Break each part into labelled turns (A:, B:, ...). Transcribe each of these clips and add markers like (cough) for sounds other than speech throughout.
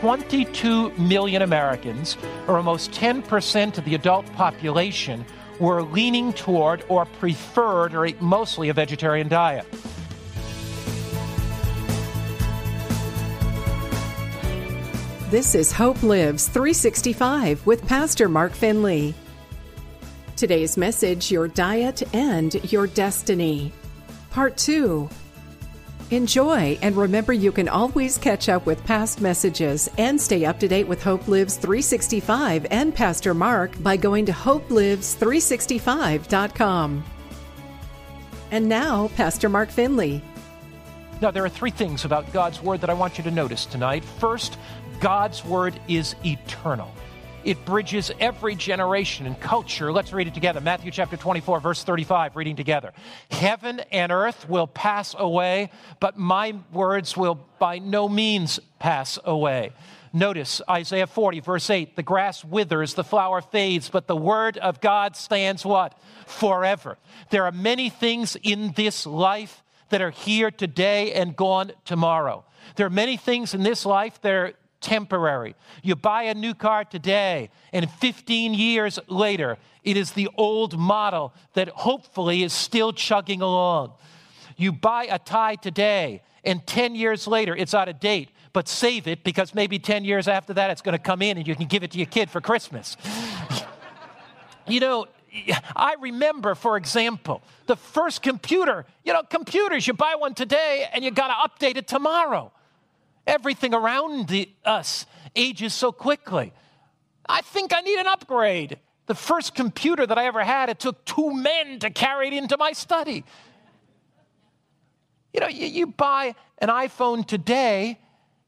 A: 22 million Americans, or almost 10% of the adult population, were leaning toward or preferred or ate mostly a vegetarian diet.
B: This is Hope Lives 365 with Pastor Mark Finley. Today's message Your Diet and Your Destiny. Part 2 Enjoy and remember you can always catch up with past messages and stay up to date with Hope Lives 365 and Pastor Mark by going to hopelives365.com. And now, Pastor Mark Finley.
A: Now, there are three things about God's Word that I want you to notice tonight. First, God's Word is eternal. It bridges every generation and culture. Let's read it together. Matthew chapter 24, verse 35, reading together. Heaven and earth will pass away, but my words will by no means pass away. Notice Isaiah 40, verse 8 the grass withers, the flower fades, but the word of God stands what? Forever. There are many things in this life that are here today and gone tomorrow. There are many things in this life that are temporary. You buy a new car today, and 15 years later, it is the old model that hopefully is still chugging along. You buy a tie today, and 10 years later, it's out of date, but save it because maybe 10 years after that, it's going to come in and you can give it to your kid for Christmas. (laughs) you know, I remember, for example, the first computer. You know, computers, you buy one today and you got to update it tomorrow. Everything around the, us ages so quickly. I think I need an upgrade. The first computer that I ever had, it took two men to carry it into my study. You know, you, you buy an iPhone today,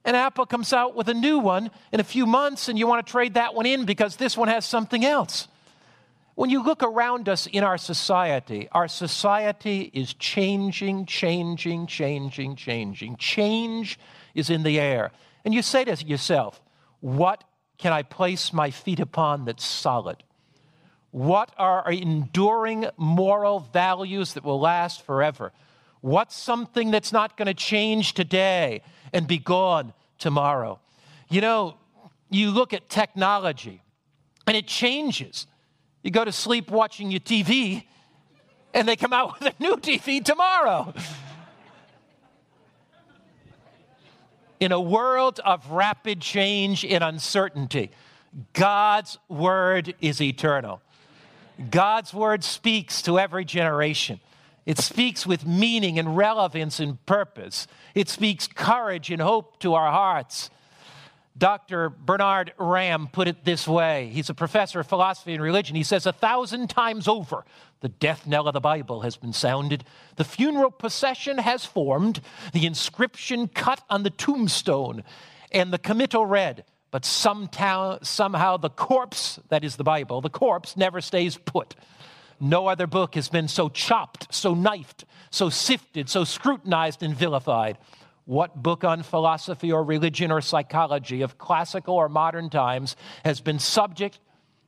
A: and Apple comes out with a new one in a few months, and you want to trade that one in because this one has something else. When you look around us in our society, our society is changing, changing, changing, changing. Change is in the air. And you say to yourself, What can I place my feet upon that's solid? What are enduring moral values that will last forever? What's something that's not going to change today and be gone tomorrow? You know, you look at technology and it changes. You go to sleep watching your TV and they come out with a new TV tomorrow. In a world of rapid change and uncertainty, God's word is eternal. God's word speaks to every generation. It speaks with meaning and relevance and purpose. It speaks courage and hope to our hearts. Dr. Bernard Ramm put it this way. He's a professor of philosophy and religion. He says, A thousand times over, the death knell of the Bible has been sounded. The funeral procession has formed, the inscription cut on the tombstone, and the committal read. But somehow, somehow the corpse, that is the Bible, the corpse never stays put. No other book has been so chopped, so knifed, so sifted, so scrutinized and vilified. What book on philosophy or religion or psychology of classical or modern times has been subject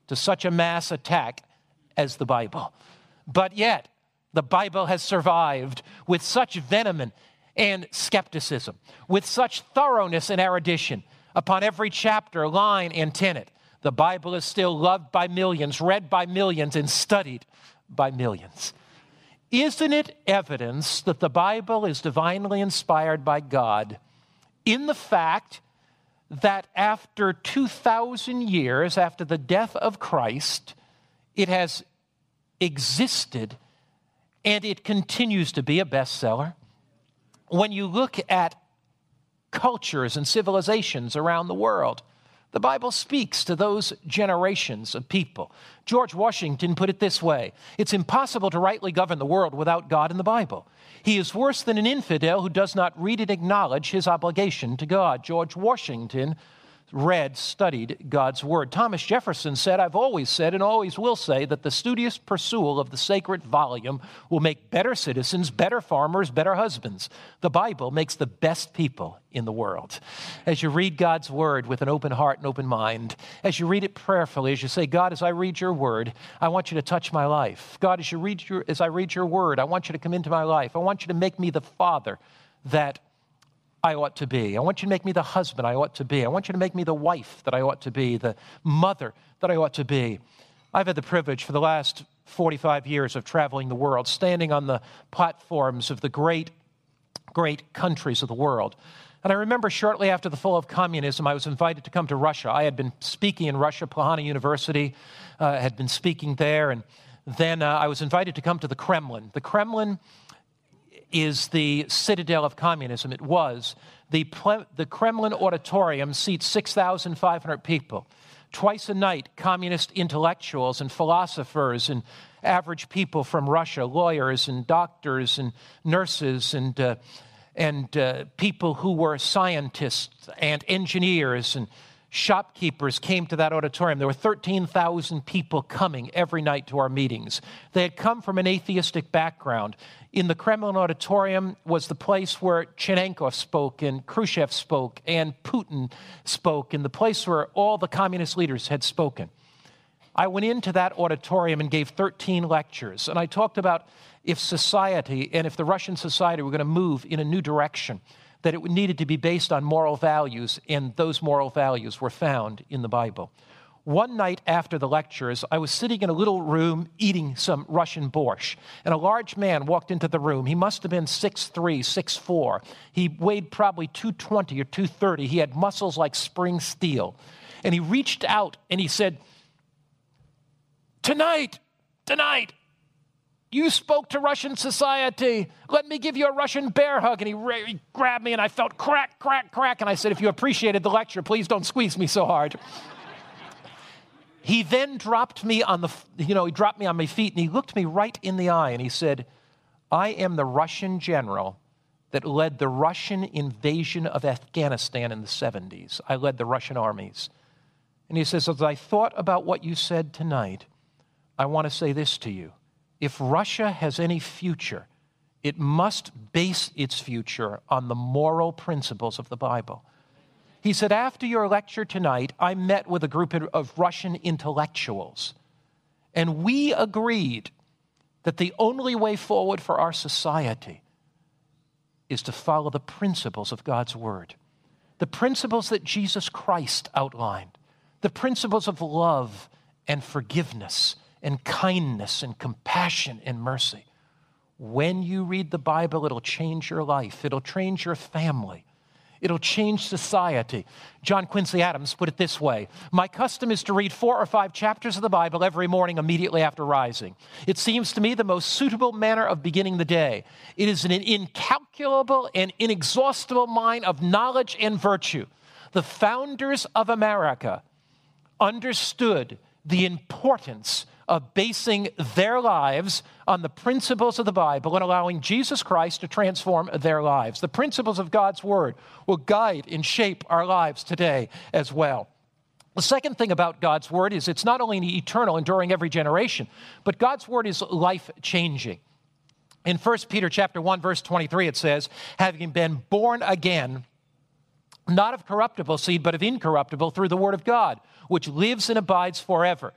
A: to such a mass attack as the Bible? But yet, the Bible has survived with such venom and skepticism, with such thoroughness and erudition upon every chapter, line, and tenet. The Bible is still loved by millions, read by millions, and studied by millions. Isn't it evidence that the Bible is divinely inspired by God in the fact that after 2,000 years after the death of Christ, it has existed and it continues to be a bestseller? When you look at cultures and civilizations around the world, the Bible speaks to those generations of people. George Washington put it this way It's impossible to rightly govern the world without God in the Bible. He is worse than an infidel who does not read and acknowledge his obligation to God. George Washington read, studied God's Word. Thomas Jefferson said, I've always said and always will say that the studious pursuit of the sacred volume will make better citizens, better farmers, better husbands. The Bible makes the best people in the world. As you read God's Word with an open heart and open mind, as you read it prayerfully, as you say, God, as I read your Word, I want you to touch my life. God, as, you read your, as I read your Word, I want you to come into my life. I want you to make me the father that I ought to be. I want you to make me the husband I ought to be. I want you to make me the wife that I ought to be, the mother that I ought to be. I've had the privilege for the last 45 years of traveling the world, standing on the platforms of the great, great countries of the world. And I remember shortly after the fall of communism, I was invited to come to Russia. I had been speaking in Russia, Plekhanov University, uh, had been speaking there, and then uh, I was invited to come to the Kremlin. The Kremlin is the citadel of communism. It was. The, the Kremlin auditorium seats 6,500 people. Twice a night, communist intellectuals and philosophers and average people from Russia, lawyers and doctors and nurses and, uh, and uh, people who were scientists and engineers and shopkeepers came to that auditorium. There were 13,000 people coming every night to our meetings. They had come from an atheistic background. In the Kremlin auditorium was the place where Chernenko spoke and Khrushchev spoke and Putin spoke, and the place where all the communist leaders had spoken. I went into that auditorium and gave 13 lectures, and I talked about if society and if the Russian society were going to move in a new direction that it needed to be based on moral values, and those moral values were found in the Bible. One night after the lectures, I was sitting in a little room eating some Russian borscht, and a large man walked into the room. He must have been 6'3, 6'4. He weighed probably 220 or 230. He had muscles like spring steel. And he reached out and he said, Tonight, tonight, you spoke to Russian society. Let me give you a Russian bear hug. And he, he grabbed me, and I felt crack, crack, crack. And I said, If you appreciated the lecture, please don't squeeze me so hard. he then dropped me on the, you know, he dropped me on my feet and he looked me right in the eye and he said, I am the Russian general that led the Russian invasion of Afghanistan in the 70s. I led the Russian armies. And he says, As I thought about what you said tonight, I want to say this to you if Russia has any future, it must base its future on the moral principles of the Bible. He said, After your lecture tonight, I met with a group of Russian intellectuals, and we agreed that the only way forward for our society is to follow the principles of God's Word, the principles that Jesus Christ outlined, the principles of love and forgiveness and kindness and compassion and mercy. When you read the Bible, it'll change your life, it'll change your family. It'll change society. John Quincy Adams put it this way My custom is to read four or five chapters of the Bible every morning immediately after rising. It seems to me the most suitable manner of beginning the day. It is an incalculable and inexhaustible mine of knowledge and virtue. The founders of America understood the importance of basing their lives on the principles of the Bible and allowing Jesus Christ to transform their lives. The principles of God's Word will guide and shape our lives today as well. The second thing about God's Word is it's not only eternal, enduring every generation, but God's Word is life changing. In 1 Peter chapter 1 verse 23 it says, having been born again not of corruptible seed but of incorruptible through the word of God, which lives and abides forever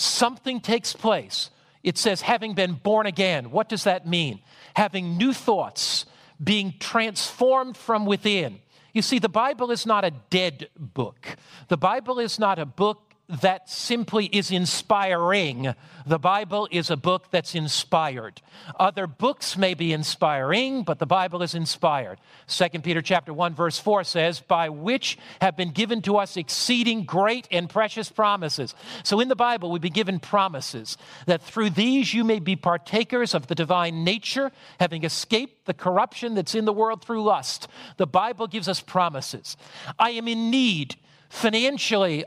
A: something takes place. It says, having been born again. What does that mean? Having new thoughts, being transformed from within. You see, the Bible is not a dead book. The Bible is not a book that simply is inspiring. The Bible is a book that's inspired. Other books may be inspiring, but the Bible is inspired. 2 Peter chapter 1 verse 4 says, "By which have been given to us exceeding great and precious promises." So in the Bible we've been given promises that through these you may be partakers of the divine nature, having escaped the corruption that's in the world through lust. The Bible gives us promises. I am in need financially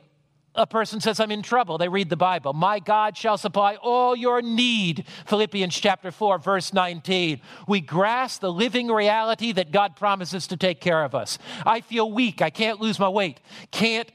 A: a person says, I'm in trouble, they read the Bible. My God shall supply all your need. Philippians chapter 4, verse 19. We grasp the living reality that God promises to take care of us. I feel weak. I can't lose my weight. Can't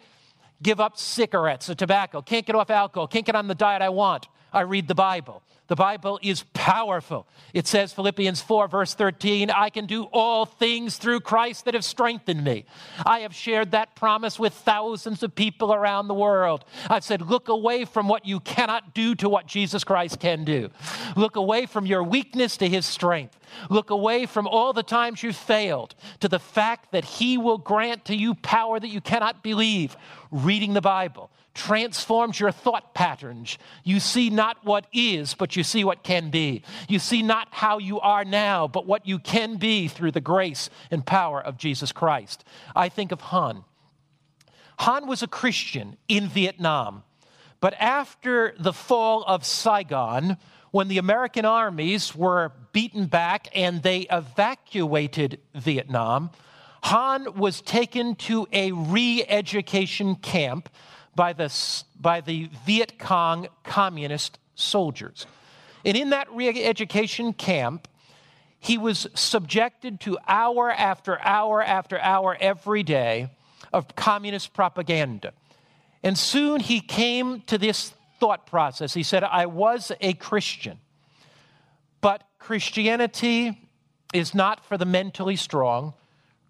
A: give up cigarettes or tobacco. Can't get off alcohol. Can't get on the diet I want. I read the Bible. The Bible is powerful. It says, Philippians 4, verse 13, I can do all things through Christ that have strengthened me. I have shared that promise with thousands of people around the world. I've said, look away from what you cannot do to what Jesus Christ can do. Look away from your weakness to his strength. Look away from all the times you failed to the fact that he will grant to you power that you cannot believe. Reading the Bible transforms your thought patterns. You see not what is, but you see what can be. You see not how you are now, but what you can be through the grace and power of Jesus Christ. I think of Han. Han was a Christian in Vietnam, but after the fall of Saigon, when the American armies were beaten back and they evacuated Vietnam, Han was taken to a re education camp by the, by the Viet Cong communist soldiers. And in that re education camp, he was subjected to hour after hour after hour every day of communist propaganda. And soon he came to this thought process. He said, I was a Christian, but Christianity is not for the mentally strong.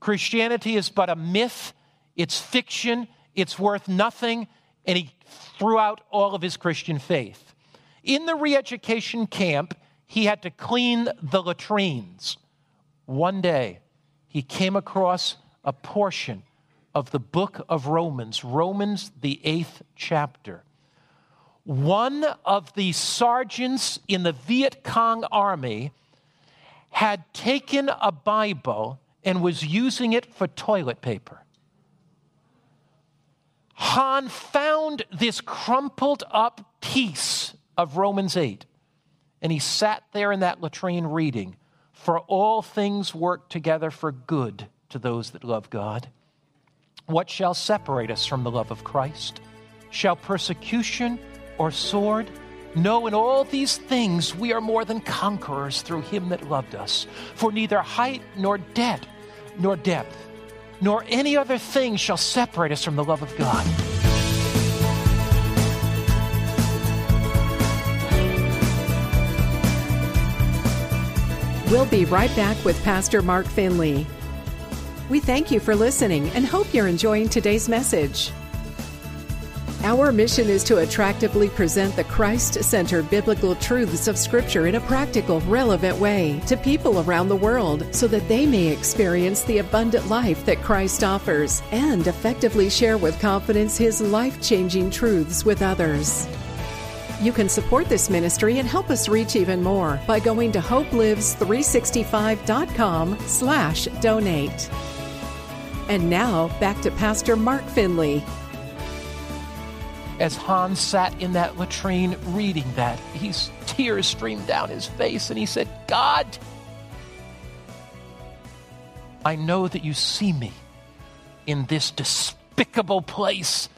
A: Christianity is but a myth, it's fiction, it's worth nothing, and he threw out all of his Christian faith. In the re education camp, he had to clean the latrines. One day, he came across a portion of the book of Romans, Romans, the eighth chapter. One of the sergeants in the Viet Cong army had taken a Bible and was using it for toilet paper. Han found this crumpled up piece of Romans 8, and he sat there in that latrine reading, For all things work together for good to those that love God. What shall separate us from the love of Christ? Shall persecution or sword? No, in all these things we are more than conquerors through him that loved us. For neither height nor depth nor depth nor any other thing shall separate us from the love of God.
B: We'll be right back with Pastor Mark Finley. We thank you for listening and hope you're enjoying today's message. Our mission is to attractively present the Christ centered biblical truths of Scripture in a practical, relevant way to people around the world so that they may experience the abundant life that Christ offers and effectively share with confidence His life changing truths with others. You can support this ministry and help us reach even more by going to hopelives365.com slash donate. And now back to Pastor Mark Finley
A: as Hans sat in that latrine reading that, his tears streamed down his face and he said, God, I know that you see me in this despicable place,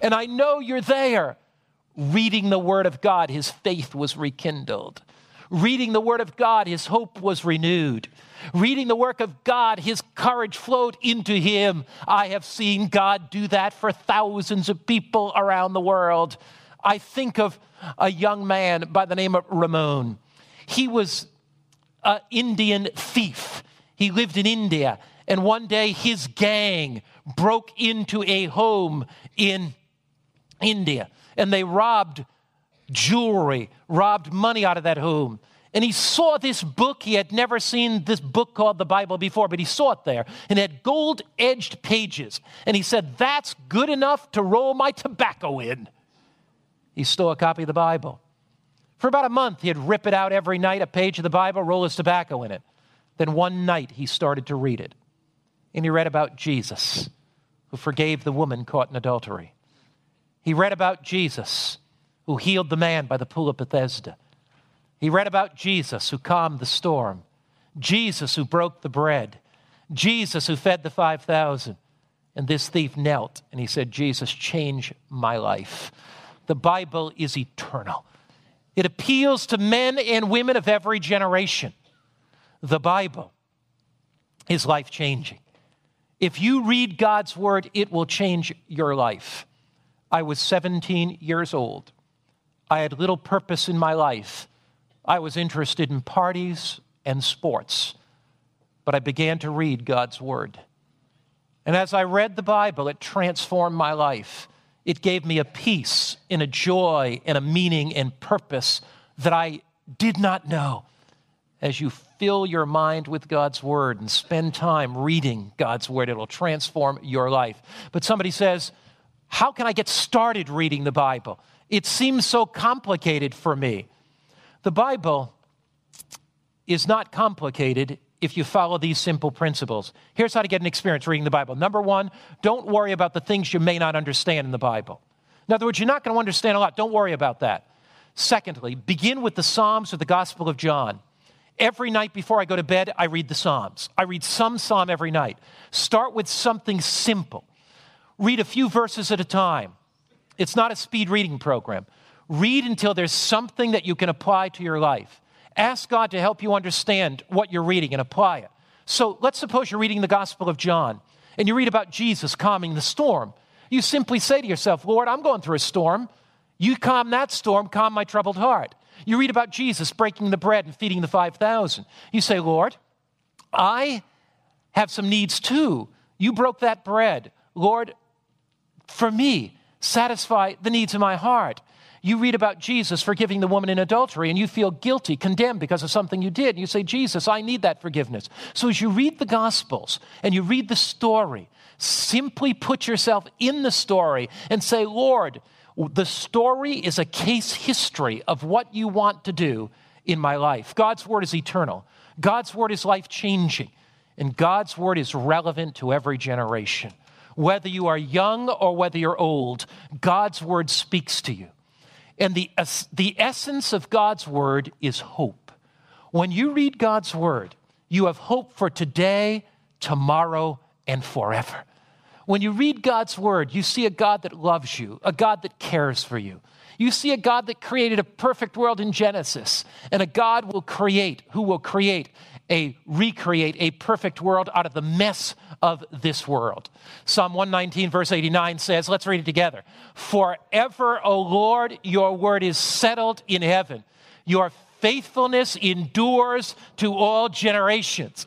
A: and I know you're there. Reading the Word of God, his faith was rekindled. Reading the Word of God, his hope was renewed. Reading the work of God, his courage flowed into him. I have seen God do that for thousands of people around the world. I think of a young man by the name of Ramon. He was an Indian thief. He lived in India, and one day his gang broke into a home in India and they robbed jewelry, robbed money out of that home. And he saw this book. He had never seen this book called the Bible before, but he saw it there. And it had gold edged pages. And he said, That's good enough to roll my tobacco in. He stole a copy of the Bible. For about a month, he'd rip it out every night, a page of the Bible, roll his tobacco in it. Then one night, he started to read it. And he read about Jesus, who forgave the woman caught in adultery. He read about Jesus, who healed the man by the pool of Bethesda. He read about Jesus who calmed the storm, Jesus who broke the bread, Jesus who fed the 5,000. And this thief knelt and he said, Jesus, change my life. The Bible is eternal. It appeals to men and women of every generation. The Bible is life changing. If you read God's word, it will change your life. I was 17 years old. I had little purpose in my life I was interested in parties and sports, but I began to read God's Word. And as I read the Bible, it transformed my life. It gave me a peace and a joy and a meaning and purpose that I did not know. As you fill your mind with God's Word and spend time reading God's Word, it'll transform your life. But somebody says, How can I get started reading the Bible? It seems so complicated for me. The Bible is not complicated if you follow these simple principles. Here's how to get an experience reading the Bible. Number one, don't worry about the things you may not understand in the Bible. In other words, you're not going to understand a lot. Don't worry about that. Secondly, begin with the Psalms or the Gospel of John. Every night before I go to bed, I read the Psalms. I read some psalm every night. Start with something simple. Read a few verses at a time. It's not a speed reading program. Read until there's something that you can apply to your life. Ask God to help you understand what you're reading and apply it. So let's suppose you're reading the Gospel of John and you read about Jesus calming the storm. You simply say to yourself, Lord, I'm going through a storm. You calm that storm, calm my troubled heart. You read about Jesus breaking the bread and feeding the 5,000. You say, Lord, I have some needs too. You broke that bread. Lord, for me, satisfy the needs of my heart. You read about Jesus forgiving the woman in adultery and you feel guilty, condemned because of something you did. And you say, Jesus, I need that forgiveness. So as you read the Gospels and you read the story, simply put yourself in the story and say, Lord, the story is a case history of what you want to do in my life. God's word is eternal, God's word is life changing, and God's word is relevant to every generation. Whether you are young or whether you're old, God's word speaks to you. And the, the essence of God's word is hope. When you read God's word, you have hope for today, tomorrow, and forever. When you read God's word, you see a God that loves you, a God that cares for you. You see a God that created a perfect world in Genesis, and a God will create, who will create a recreate a perfect world out of the mess of this world. Psalm 119, verse 89 says, let's read it together. Forever, O Lord, your word is settled in heaven. Your faithfulness endures to all generations.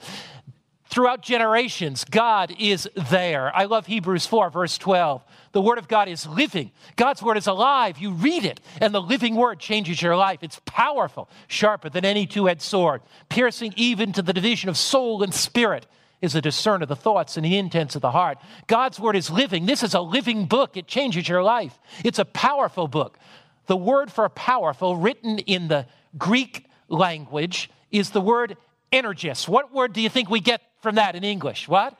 A: Throughout generations, God is there. I love Hebrews 4, verse 12. The Word of God is living. God's Word is alive. You read it, and the living Word changes your life. It's powerful, sharper than any two edged sword, piercing even to the division of soul and spirit, is a discerner of the thoughts and the intents of the heart. God's Word is living. This is a living book. It changes your life. It's a powerful book. The word for powerful, written in the Greek language, is the word energis. What word do you think we get from that in English? What?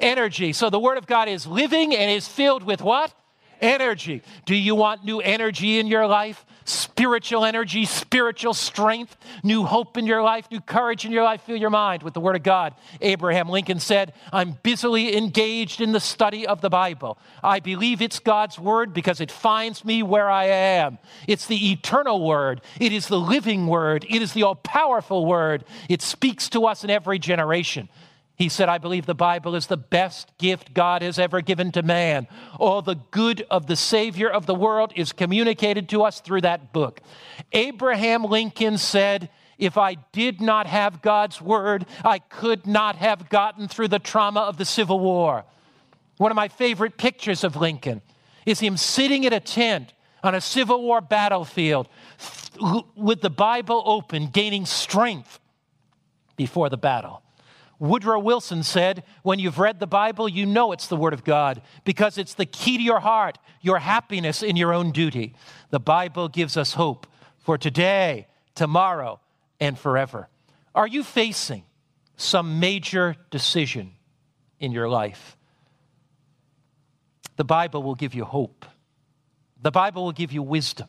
A: Energy. So the Word of God is living and is filled with what? Energy. Do you want new energy in your life? Spiritual energy, spiritual strength, new hope in your life, new courage in your life. Fill your mind with the Word of God. Abraham Lincoln said, I'm busily engaged in the study of the Bible. I believe it's God's Word because it finds me where I am. It's the eternal Word, it is the living Word, it is the all powerful Word. It speaks to us in every generation. He said, I believe the Bible is the best gift God has ever given to man. All the good of the Savior of the world is communicated to us through that book. Abraham Lincoln said, If I did not have God's word, I could not have gotten through the trauma of the Civil War. One of my favorite pictures of Lincoln is him sitting in a tent on a Civil War battlefield with the Bible open, gaining strength before the battle. Woodrow Wilson said, When you've read the Bible, you know it's the Word of God because it's the key to your heart, your happiness in your own duty. The Bible gives us hope for today, tomorrow, and forever. Are you facing some major decision in your life? The Bible will give you hope. The Bible will give you wisdom.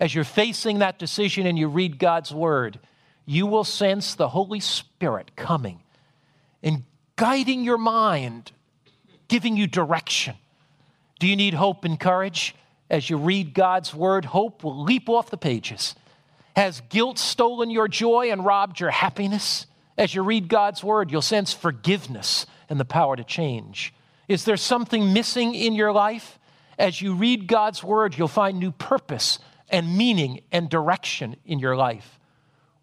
A: As you're facing that decision and you read God's Word, you will sense the Holy Spirit coming and guiding your mind, giving you direction. Do you need hope and courage? As you read God's word, hope will leap off the pages. Has guilt stolen your joy and robbed your happiness? As you read God's word, you'll sense forgiveness and the power to change. Is there something missing in your life? As you read God's word, you'll find new purpose and meaning and direction in your life.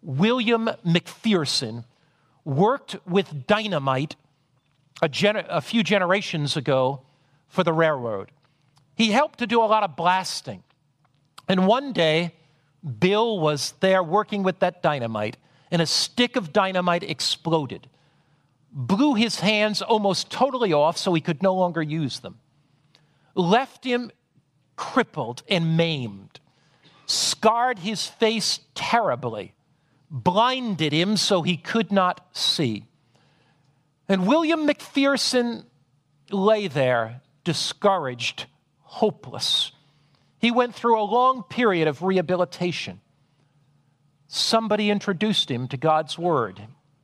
A: William McPherson worked with dynamite a, gener- a few generations ago for the railroad. He helped to do a lot of blasting. And one day, Bill was there working with that dynamite, and a stick of dynamite exploded, blew his hands almost totally off so he could no longer use them, left him crippled and maimed, scarred his face terribly, blinded him so he could not see. And William McPherson lay there, discouraged, hopeless. He went through a long period of rehabilitation. Somebody introduced him to God's Word,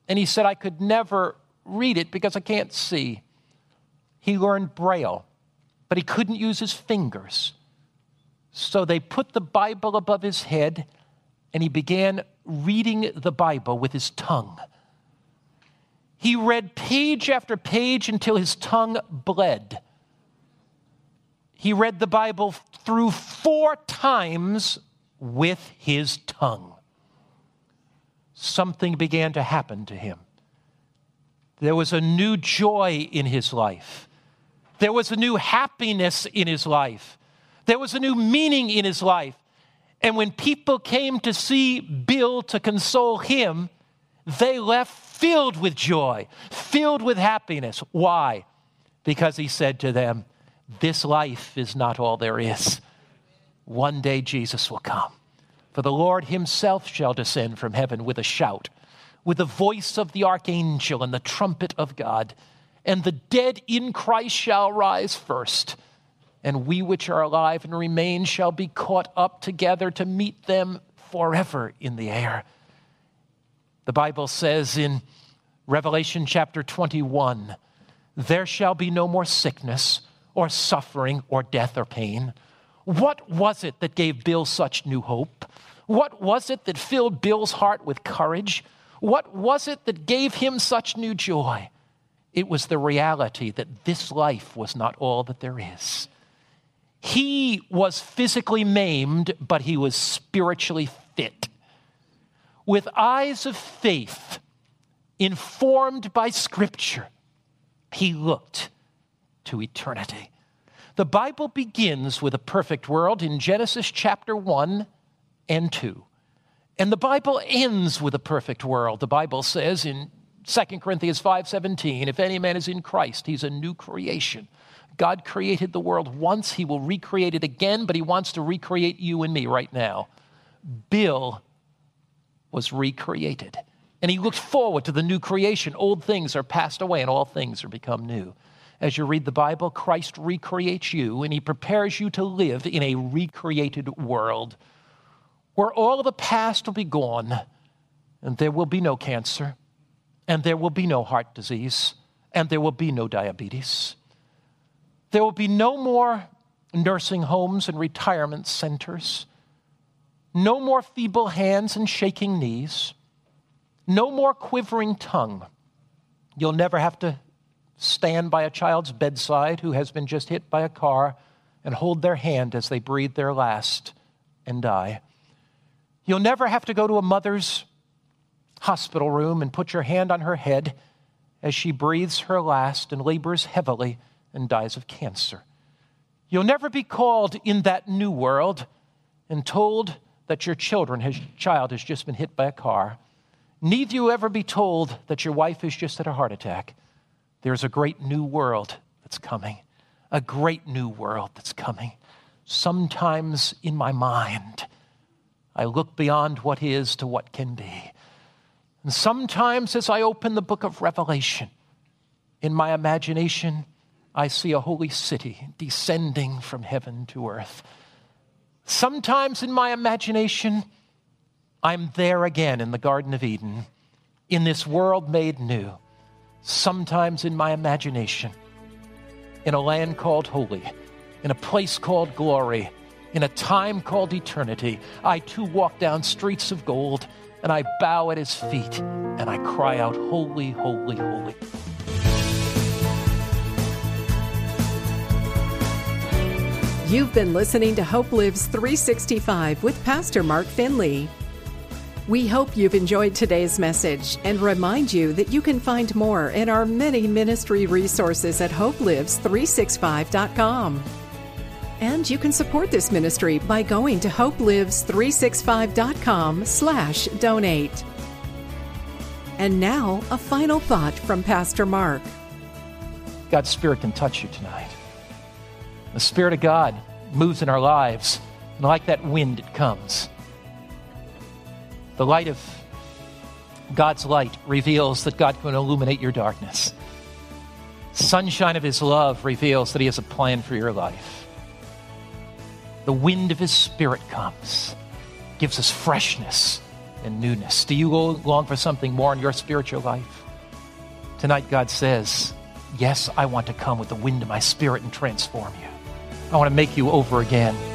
A: and he said, I could never read it because I can't see. He learned Braille, but he couldn't use his fingers. So they put the Bible above his head, and he began reading the Bible with his tongue. He read page after page until his tongue bled. He read the Bible through four times with his tongue. Something began to happen to him. There was a new joy in his life. There was a new happiness in his life. There was a new meaning in his life. And when people came to see Bill to console him, they left filled with joy, filled with happiness. Why? Because he said to them, This life is not all there is. One day Jesus will come. For the Lord himself shall descend from heaven with a shout, with the voice of the archangel and the trumpet of God, and the dead in Christ shall rise first and we which are alive and remain shall be caught up together to meet them forever in the air. The Bible says in Revelation chapter 21 there shall be no more sickness or suffering or death or pain. What was it that gave Bill such new hope? What was it that filled Bill's heart with courage? What was it that gave him such new joy? It was the reality that this life was not all that there is. He was physically maimed, but he was spiritually fit. With eyes of faith, informed by Scripture, he looked to eternity. The Bible begins with a perfect world in Genesis chapter 1 and 2. And the Bible ends with a perfect world. The Bible says in 2 Corinthians 5:17, if any man is in Christ, he's a new creation. God created the world once, He will recreate it again, but He wants to recreate you and me right now. Bill was recreated. And he looked forward to the new creation. Old things are passed away and all things are become new. As you read the Bible, Christ recreates you and he prepares you to live in a recreated world where all of the past will be gone and there will be no cancer and there will be no heart disease and there will be no diabetes there will be no more nursing homes and retirement centers, no more feeble hands and shaking knees, no more quivering tongue. You'll never have to stand by a child's bedside who has been just hit by a car and hold their hand as they breathe their last and die. You'll never have to go to a mother's hospital room and put your hand on her head as she breathes her last and labors heavily and dies of cancer. You'll never be called in that new world and told that your children, his child has just been hit by a car. Neither you ever be told that your wife has just had a heart attack. There's a great new world that's coming. A great new world that's coming. Sometimes in my mind, I look beyond what is to what can be. And sometimes as I open the book of Revelation, in my imagination, I see a holy city descending from heaven to earth. Sometimes in my imagination, I'm there again in the Garden of Eden, in this world made new. Sometimes in my imagination, in a land called holy, in a place called glory, in a time called eternity, I too walk down streets of gold and I bow at his feet and I cry out, Holy, holy, holy.
B: You've been listening to Hope Lives 365 with Pastor Mark Finley. We hope you've enjoyed today's message and remind you that you can find more in our many ministry resources at hopelives365.com. And you can support this ministry by going to hopelives365.com slash donate. And now, a final thought from Pastor Mark.
A: God's Spirit can touch you tonight. The Spirit of God moves in our lives, and like that wind, it comes. The light of God's light reveals that God can illuminate your darkness. Sunshine of His love reveals that He has a plan for your life. The wind of His Spirit comes, gives us freshness and newness. Do you long for something more in your spiritual life? Tonight, God says, Yes, I want to come with the wind of my Spirit and transform you. I want to make you over again.